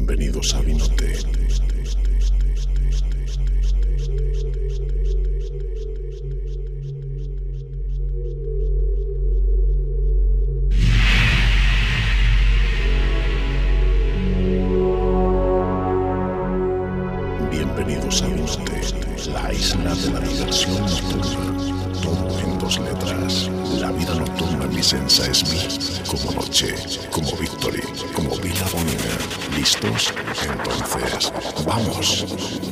Bienvenidos a Vinote. Bienvenidos a Vinote, la isla de la diversión nocturna. Todo en dos letras. La vida nocturna en Vicenza es mi, como noche, como bonita. Entonces, vamos.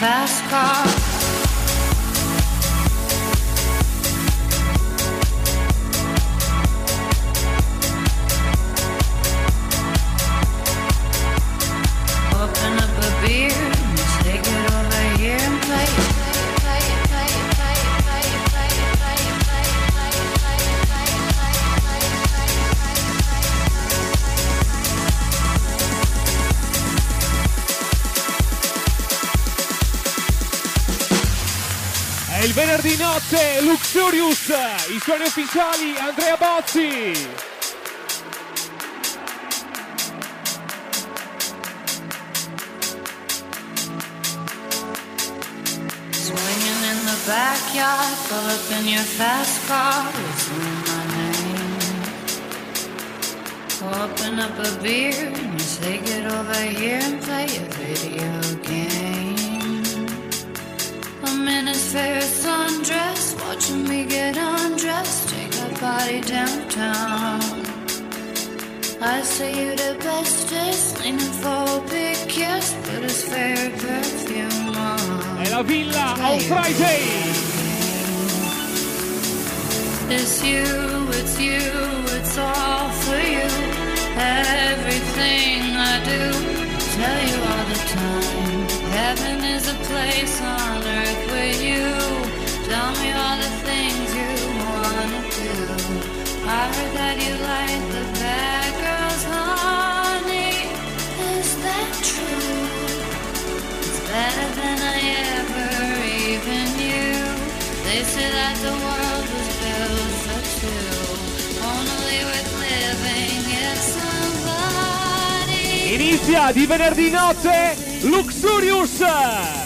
Fast car. Notte, Luxurious, i suoni ufficiali Andrea Bozzi. Swinging in the backyard, pull up in your fast car, whistling my name. Open up a beer and you take it over here and play a video game. I'm in his fair sundress, watching me get undressed, take our body downtown. I say you the bestest, leaning for a big kiss, put his fair perfume on. È la villa on Friday. It's you, it's you, it's all for you. Everything I do, tell you all the time. Heaven is a place on Tell me all the things you wanna do. I heard that you like the bad girls, honey. Is that true? It's better than I ever even knew. They say that the world was built for two. Only with living if somebody. Inizia di venerdì notte, Luxurious.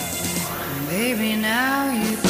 Baby, now you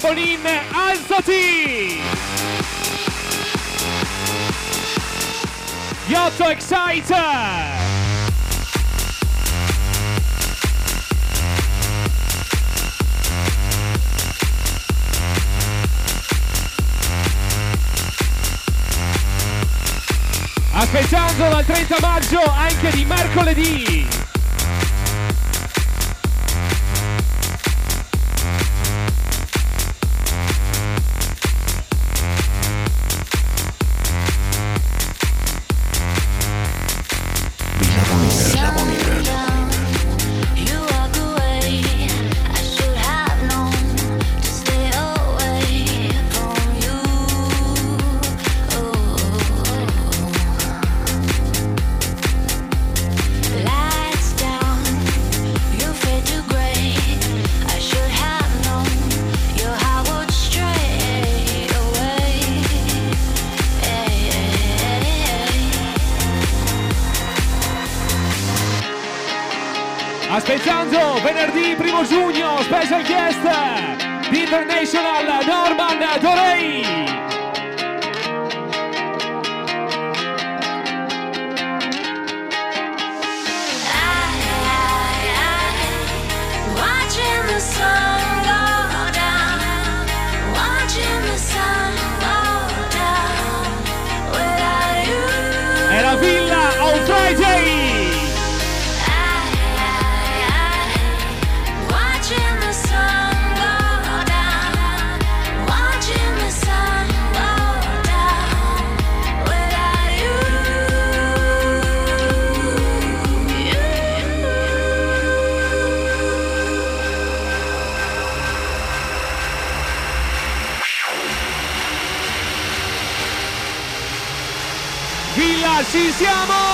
Bolin, alzati! Yotto Exciter! Aspettando dal 30 maggio anche di mercoledì! È la Villa,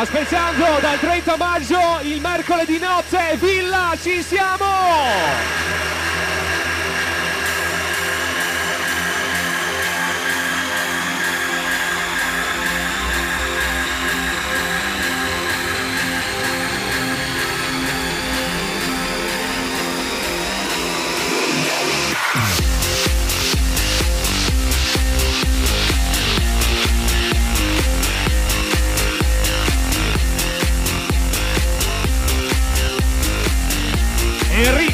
Aspettando dal 30 maggio il mercoledì notte Villa ci siamo!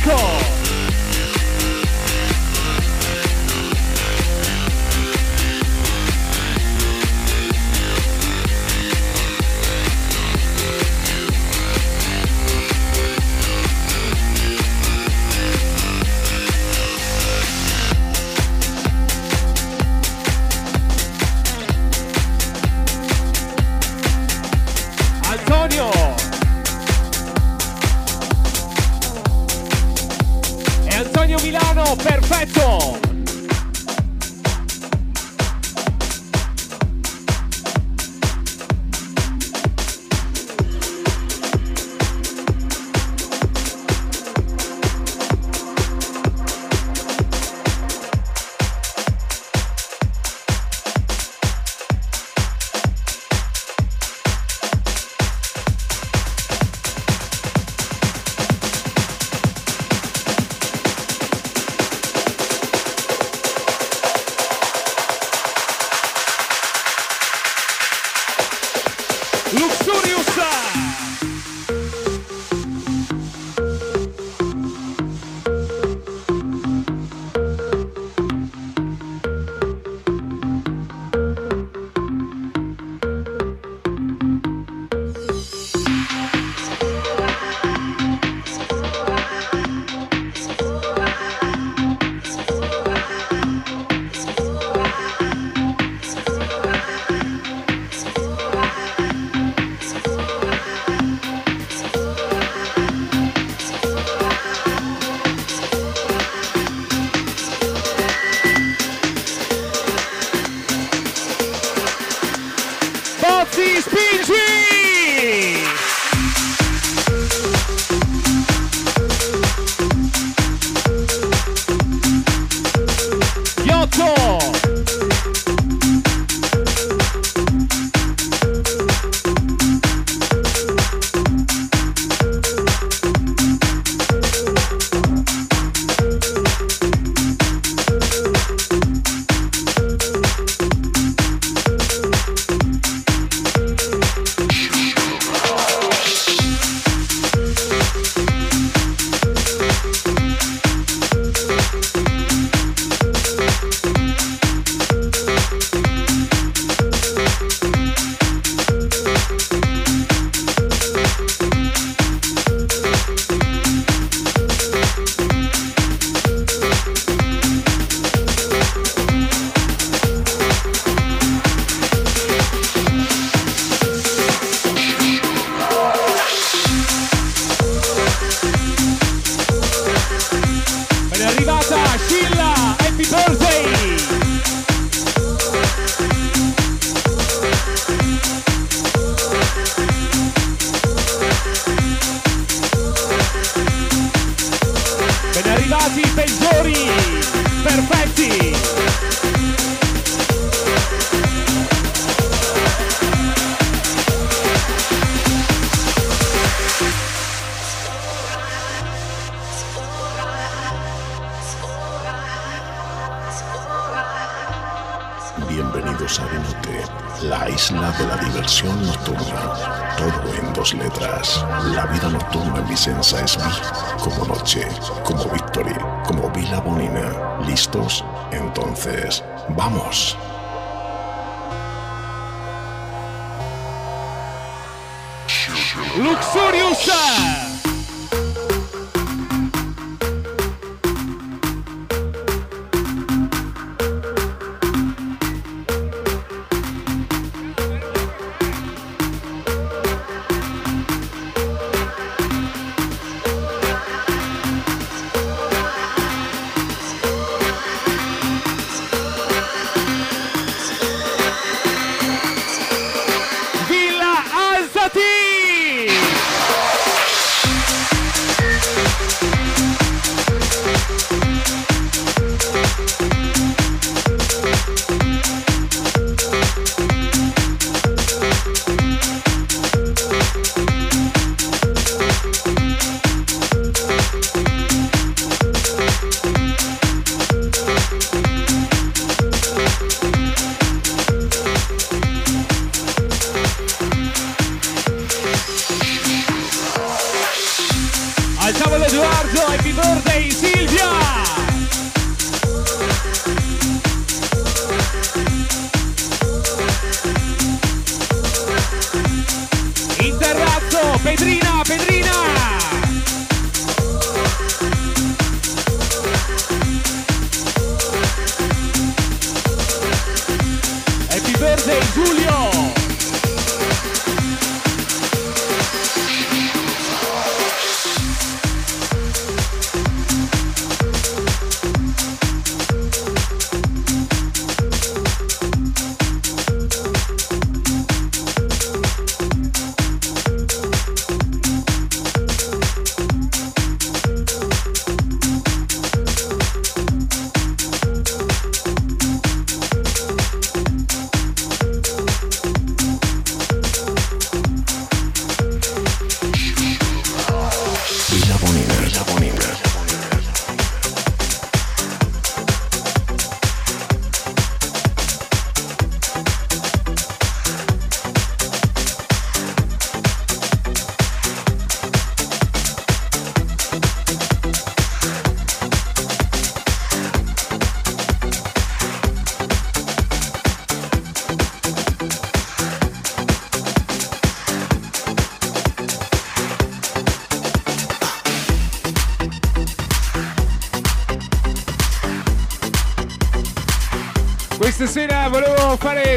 Enrico!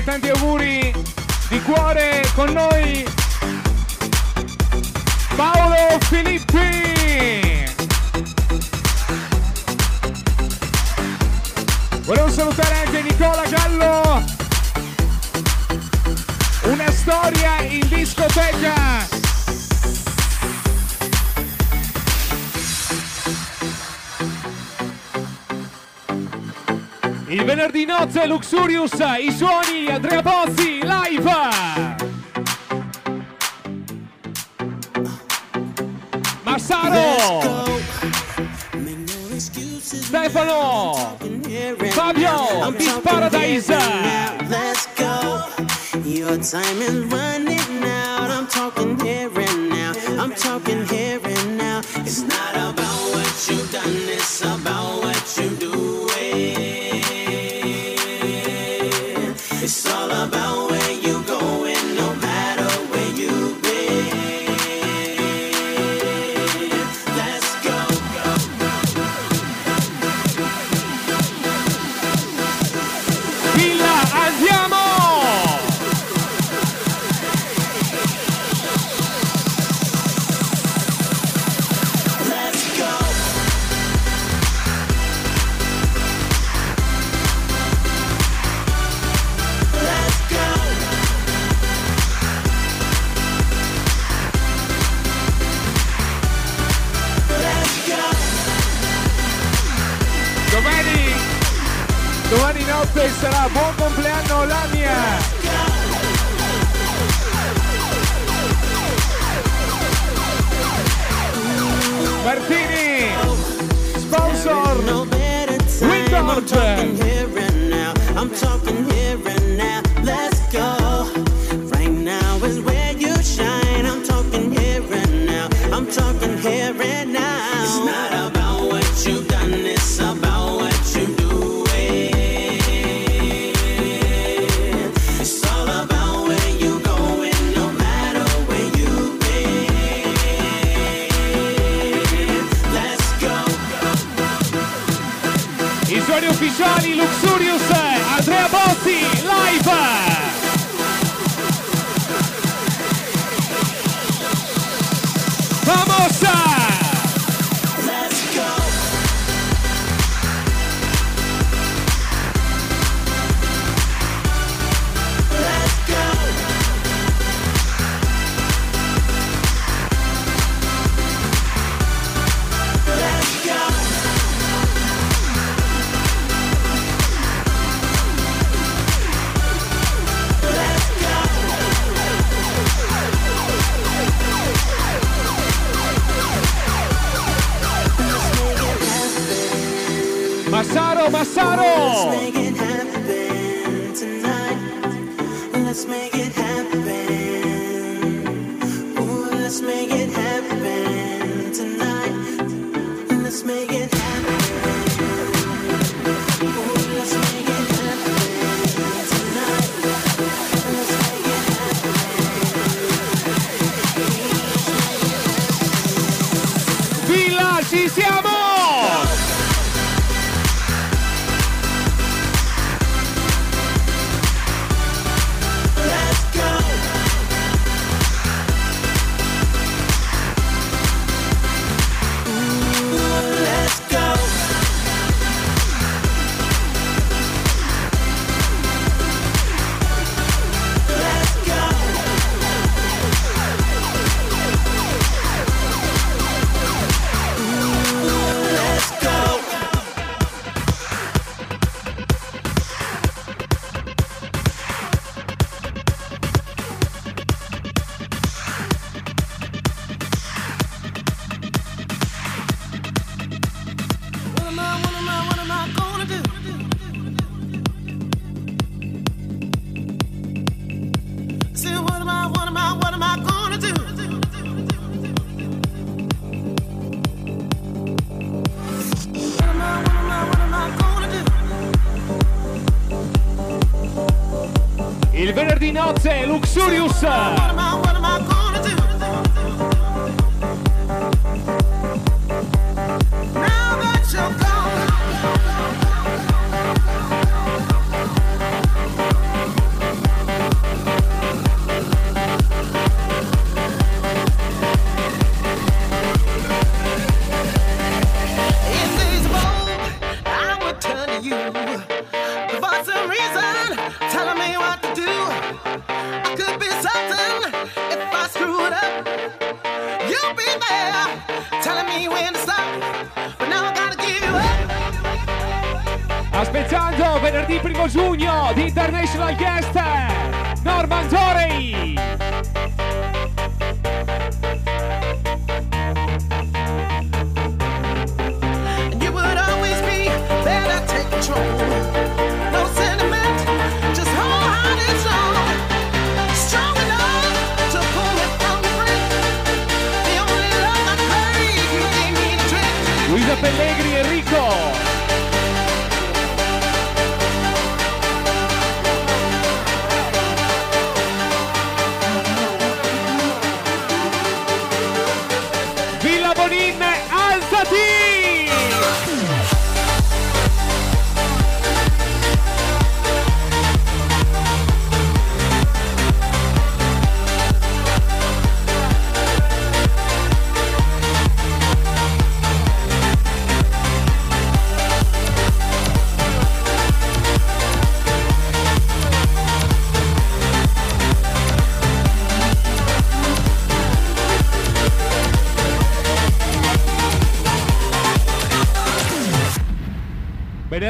tanti auguri di cuore con noi Paolo Filippi. Volevo salutare anche Nicola Gallo. Una storia in discoteca. Il venerdì nozze Luxurious, i suoni Andrea Bozzi, live! Massaro! Stefano! Fabio! Beach Paradise! Let's go! Your time is running out. I'm talking here and now. I'm talking here and now. It's not about what you've done, it's about what i suoni ufficiali Luxurious, Andrea Bossi, live! José Luxurious.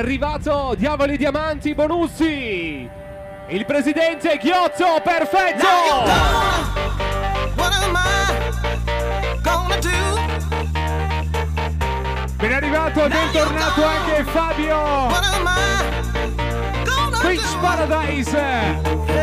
arrivato Diavoli Diamanti Bonussi Il presidente Ghiozzo, perfetto! Ben arrivato e bentornato anche Fabio! Beach Paradise!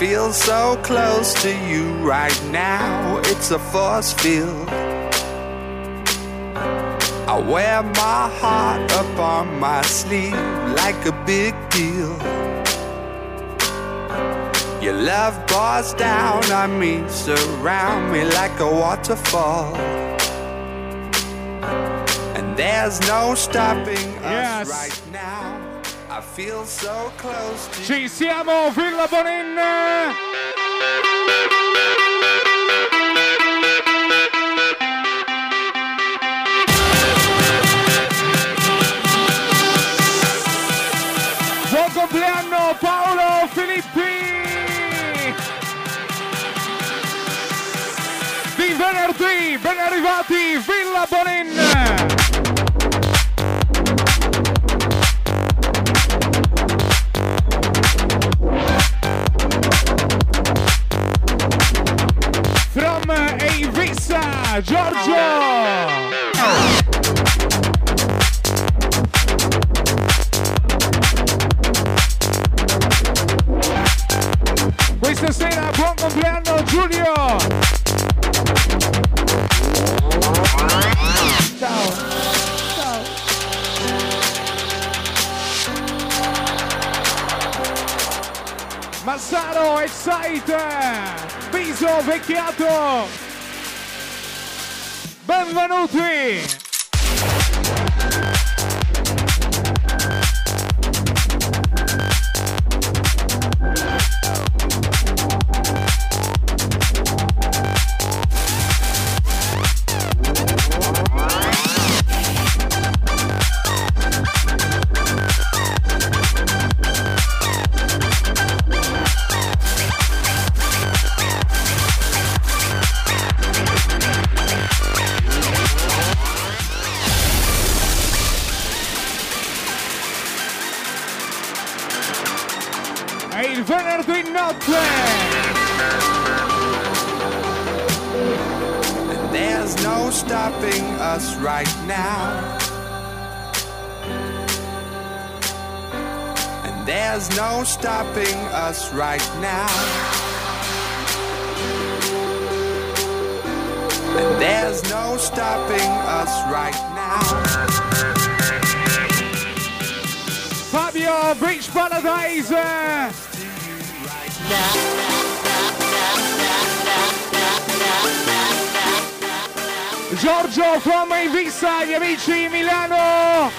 Feel so close to you right now, it's a force field. I wear my heart up on my sleeve like a big deal. Your love pours down on me, surround me like a waterfall. And there's no stopping Yes. us right Ci siamo, Villa Bonin! Buon compleanno Paolo Filippi! Di venerdì, ben arrivati Villa Bonin! Yeah. Stopping us right now. And there's no stopping us right now. And there's no stopping us right now. Fabio Beach Paradise! Giorgio from Invista, gli amici di Milano!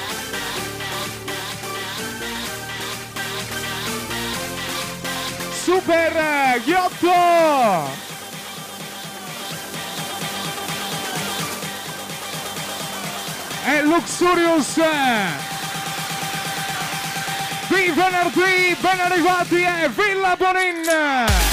Super Ghiotto! E Luxurious! Di venerdì, ben arrivati a Villa Bonin!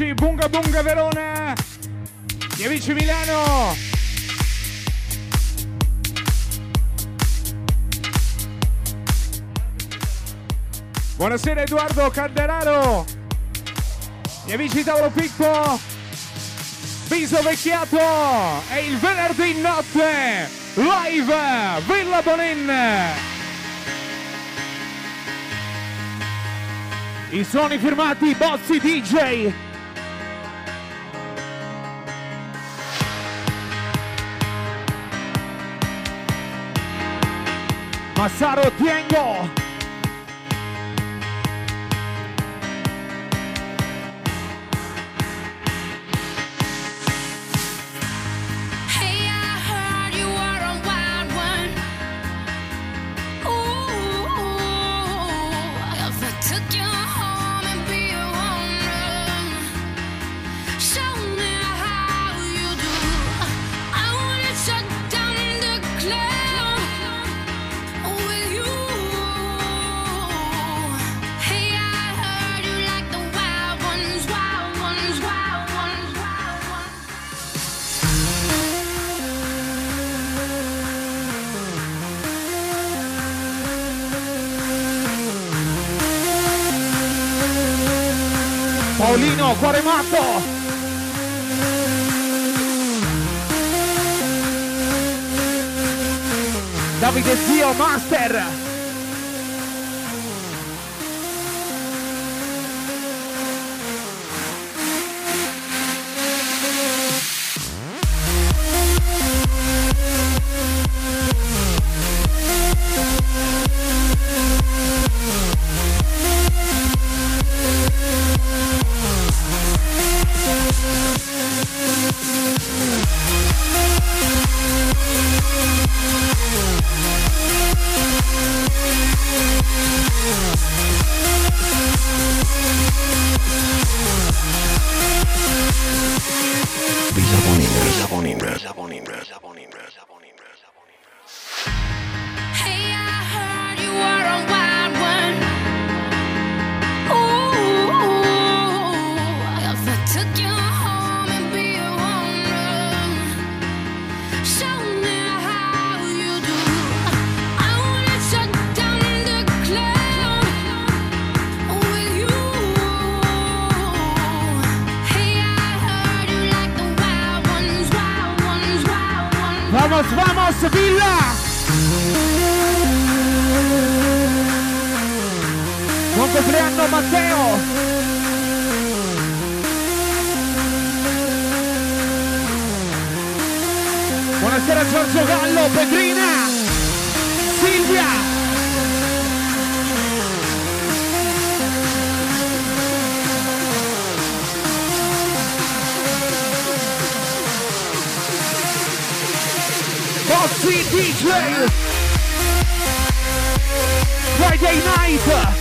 Amici Bunga Bunga Verona, gli amici Milano. Buonasera Edoardo Calderaro, gli amici Tauro Picco, Viso Vecchiato, è il venerdì notte, live, Villa Bonin. I suoni firmati Bozzi DJ. Massaro Tiengo. Matto. Davide Zio Master. lettera Giorgio Gallo, Petrina, Silvia. Bossy DJ Friday night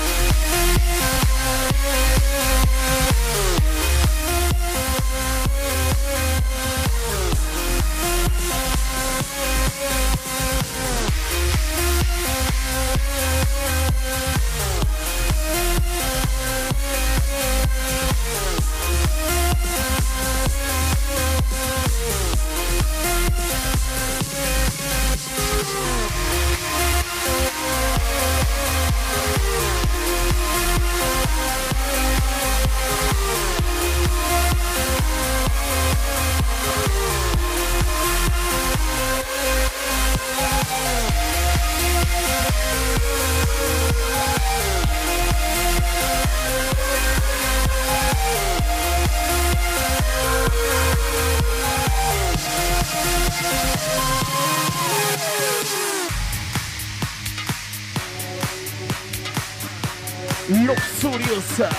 Mix.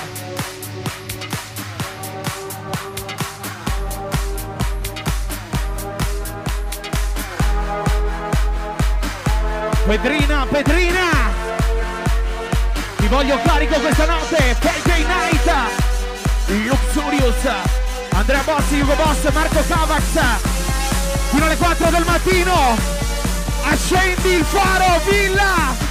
Pedrina, Pedrina! Ti voglio carico questa notte, Payday Night! Luxurious! Andrea Bossi, Hugo Boss, Marco Cavax! Fino alle 4 del mattino! Ascendi il faro, Villa!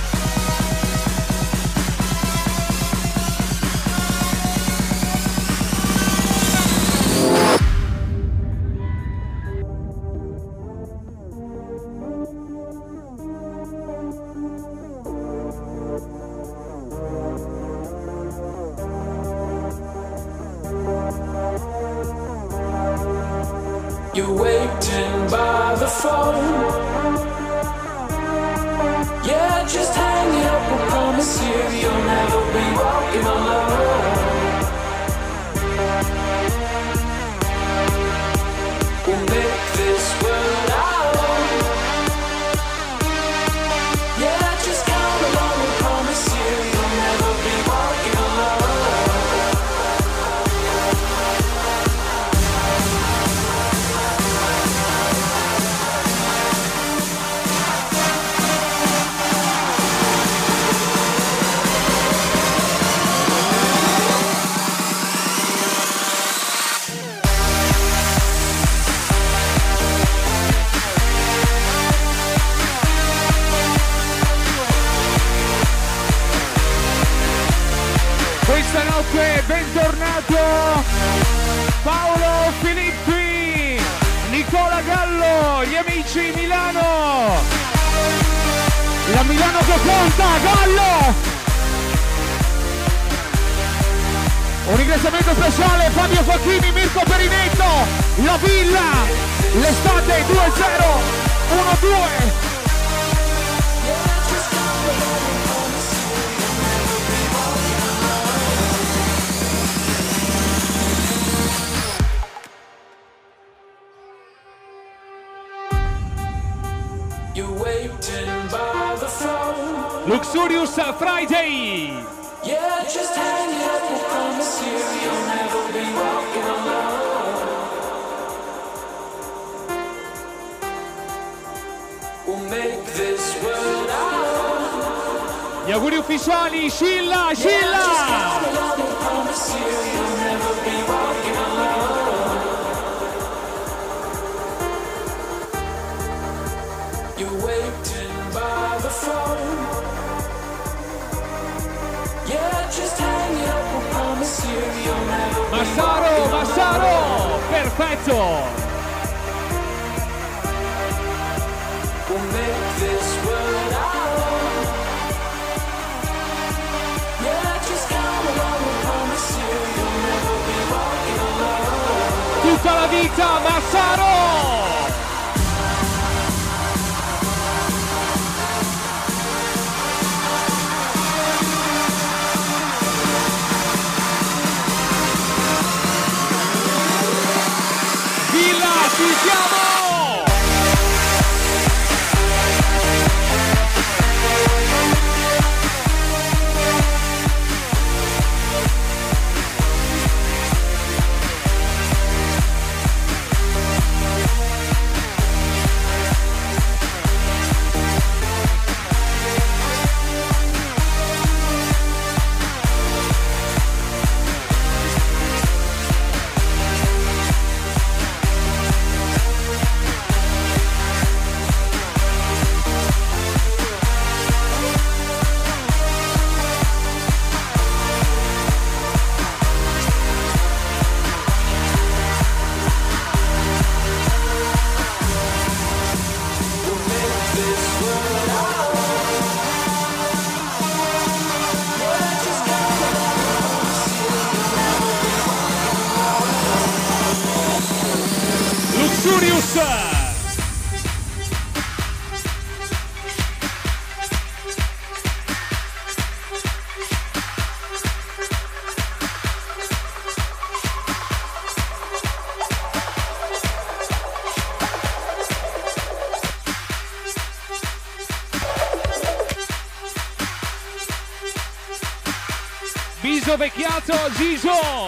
Viso vecchiato,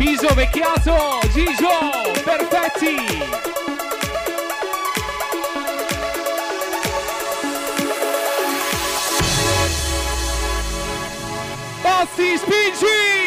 Viso vecchiato, Giso, perfetti! Basti, spingi!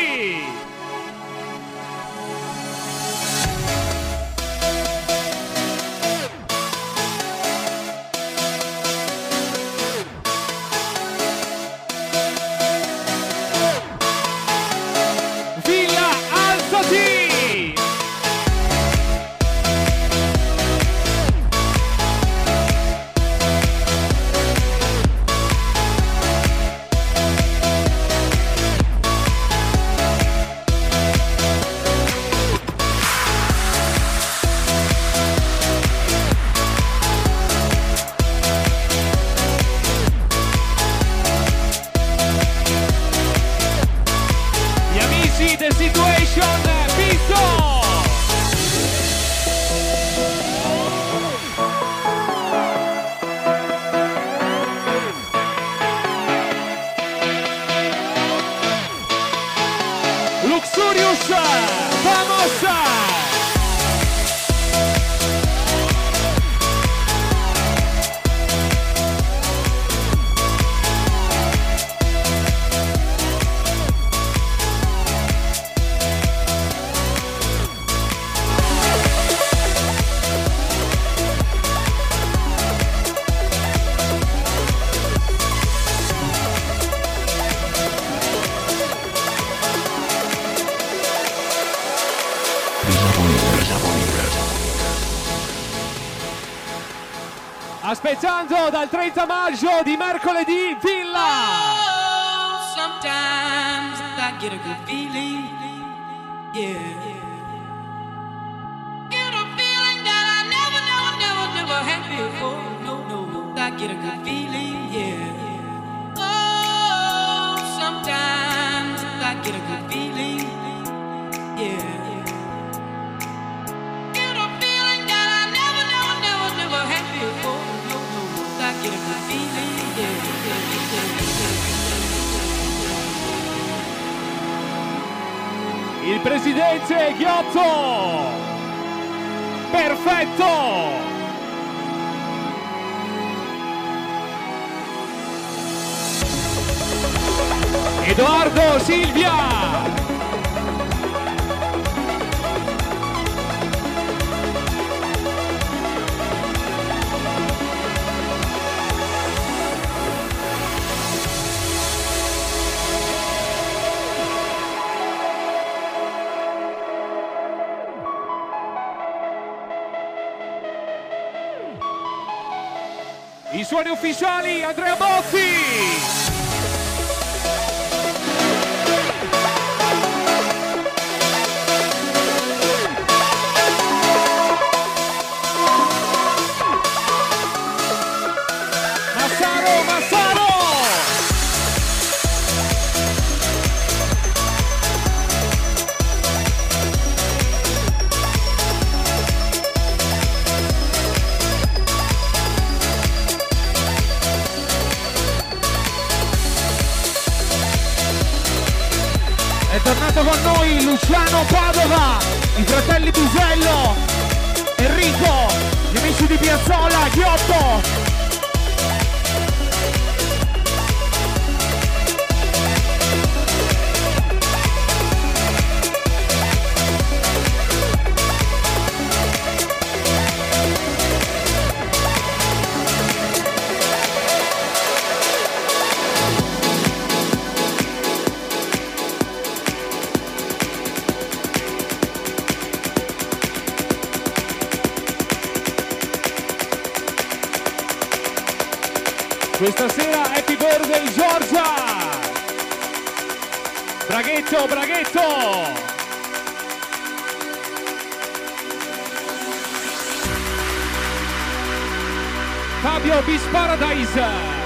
Dal 30 maggio di mercoledì Villa! Oh, sometimes I get a good feeling. Yeah. Get a feeling that I never, never, never, never had before. No, no, no. I get a good feeling. Yeah. Oh, sometimes I get a good feeling. Presidente Ghiotto! Perfetto! Edoardo Silvia! I suoni ufficiali Andrea Bozzi! Noi Luciano Padova, i fratelli Busello, Enrico, gli amici di Piazzola, Ghiotto, Kaiser.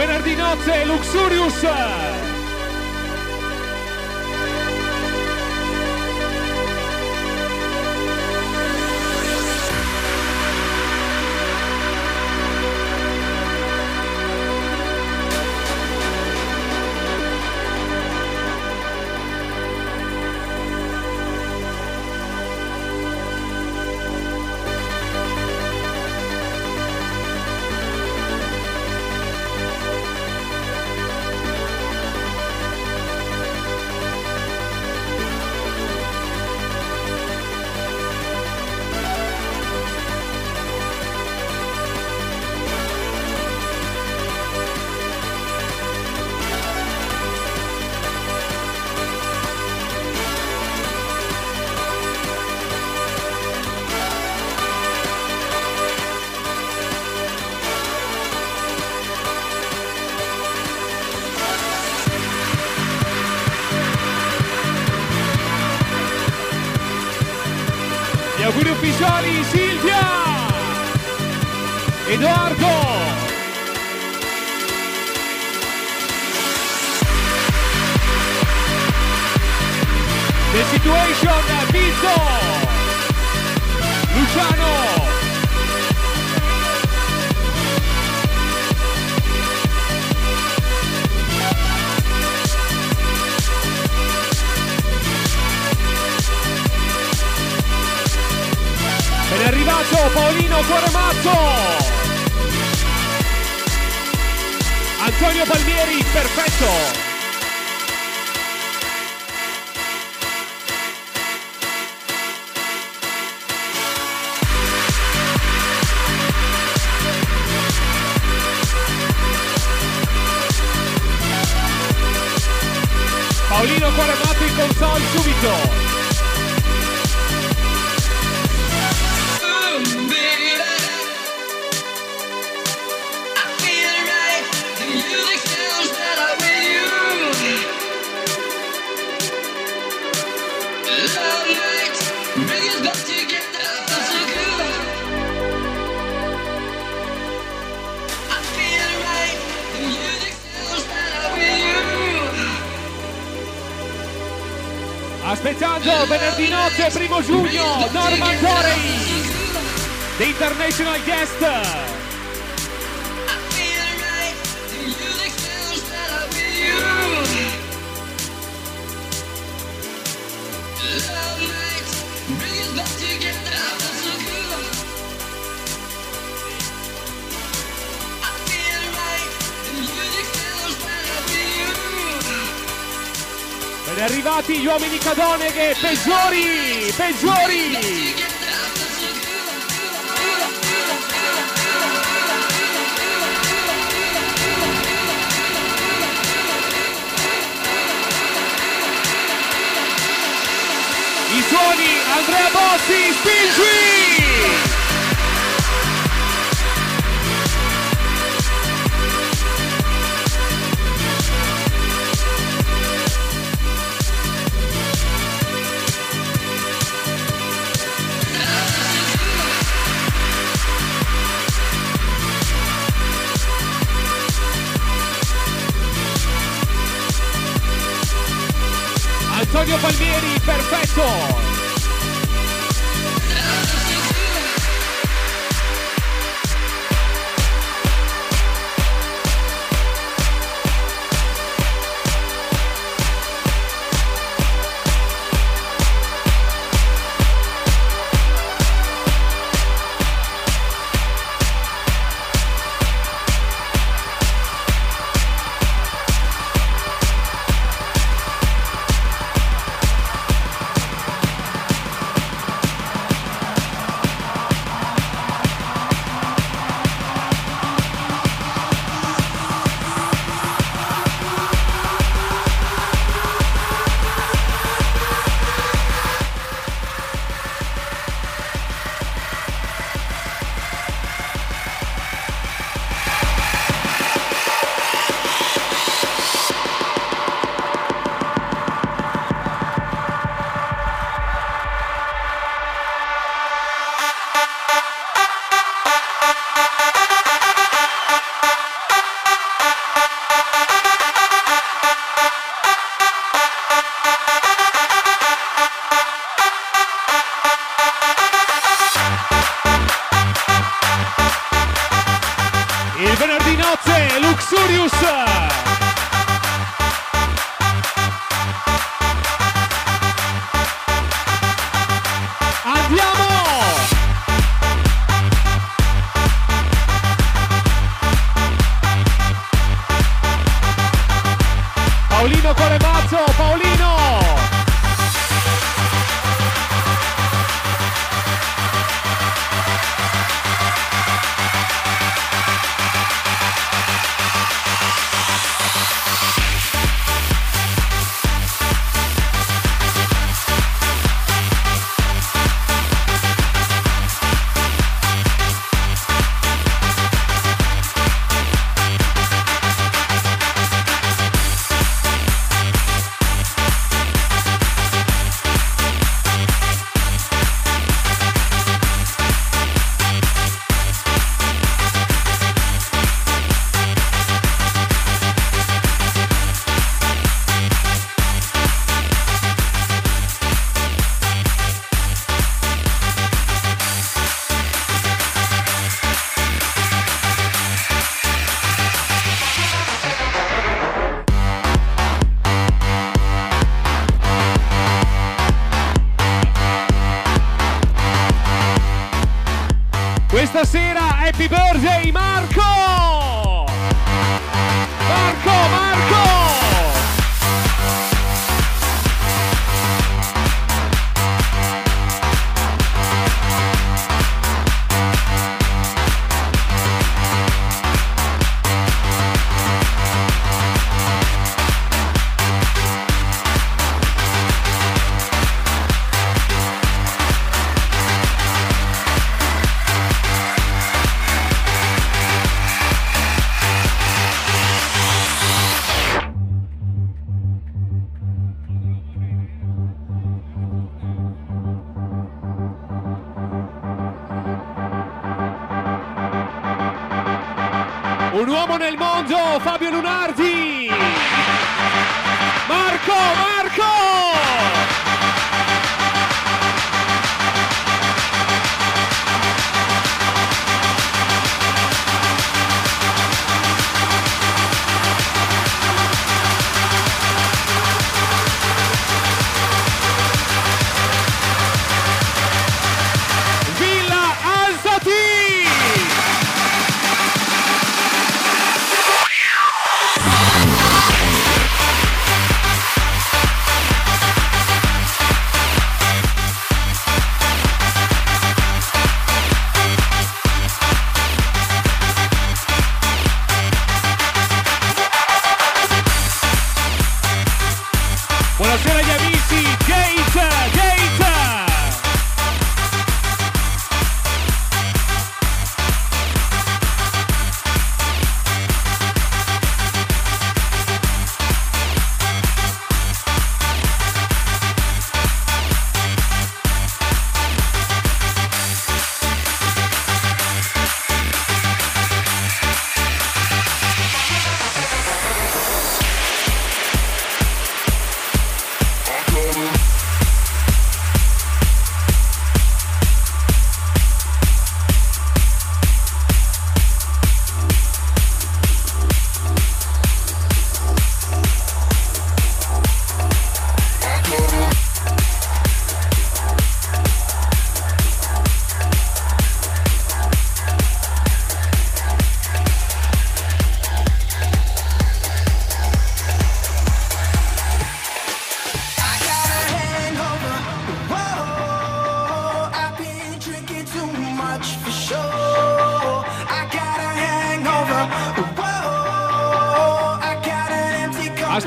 Paradise! Il venerdì notte Luxurious! Paolino Cuoremazzo in console subito! Aspettando venerdì notte, primo giugno, Norman Corey, The International Guest. Arrivati gli uomini cadone che peggiori, peggiori. I suoni Andrea Bossi, spingi! Antonio Palmieri, perfetto!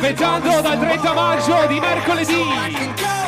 Aspettando dal 30 maggio di mercoledì.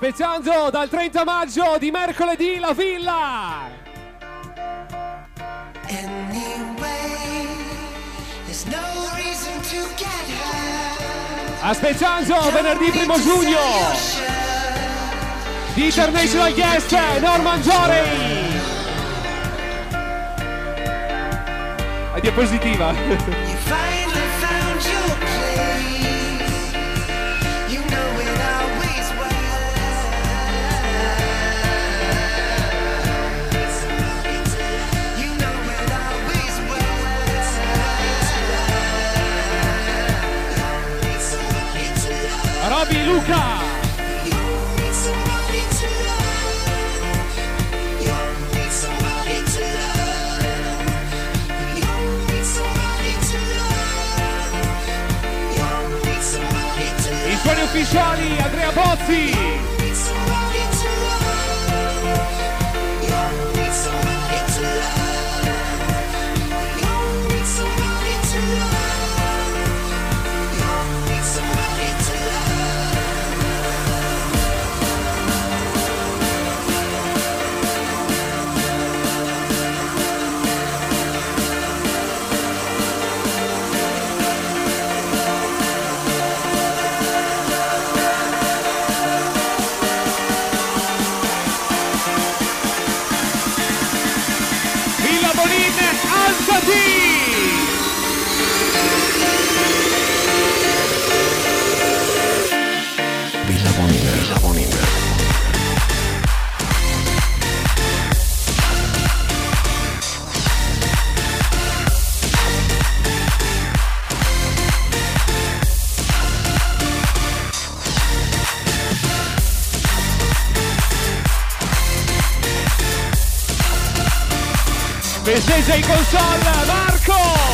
aspettando dal 30 maggio di mercoledì la villa. Aspettando venerdì 1 giugno di International Guest Norman Jory. È diapositiva. Luca! I suoni ufficiali Andrea Pozzi! dei console Marco!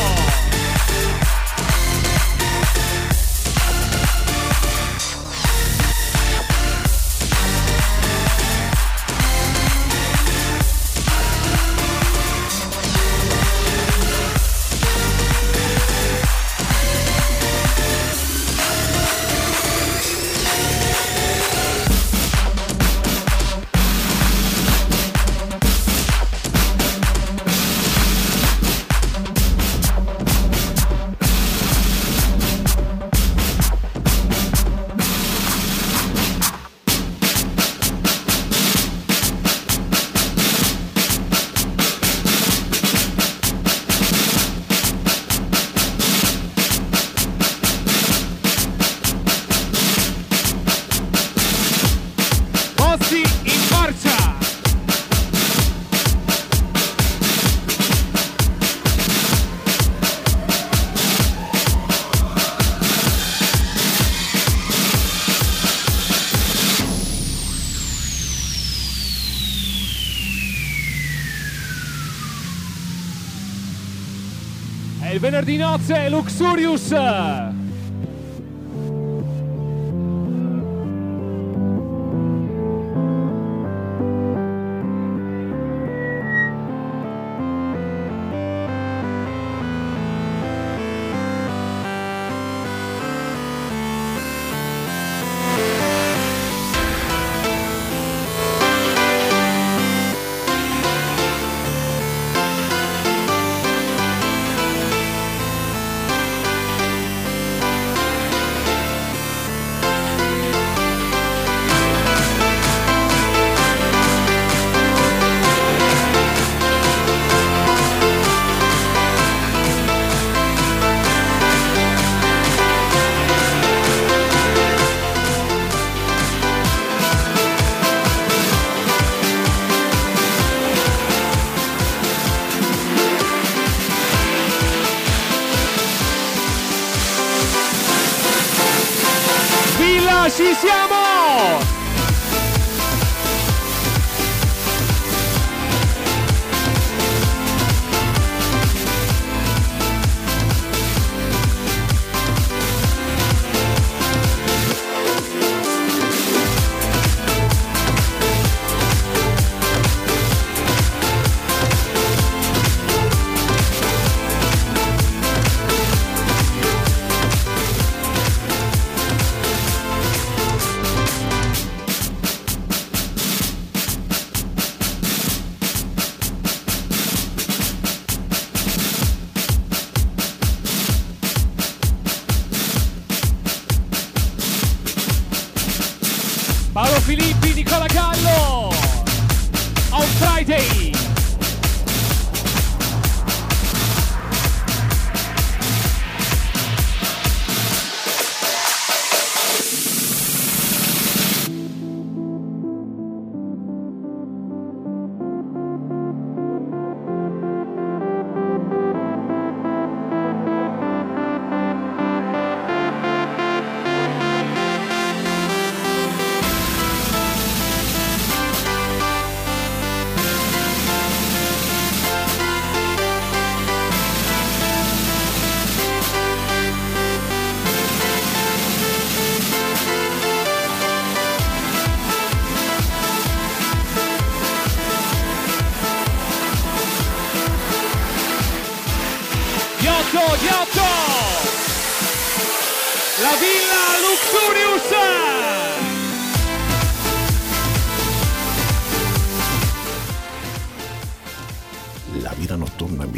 Mercè Luxurious.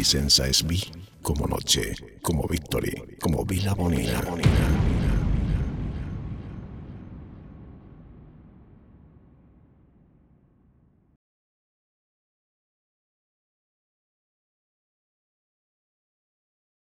since size B.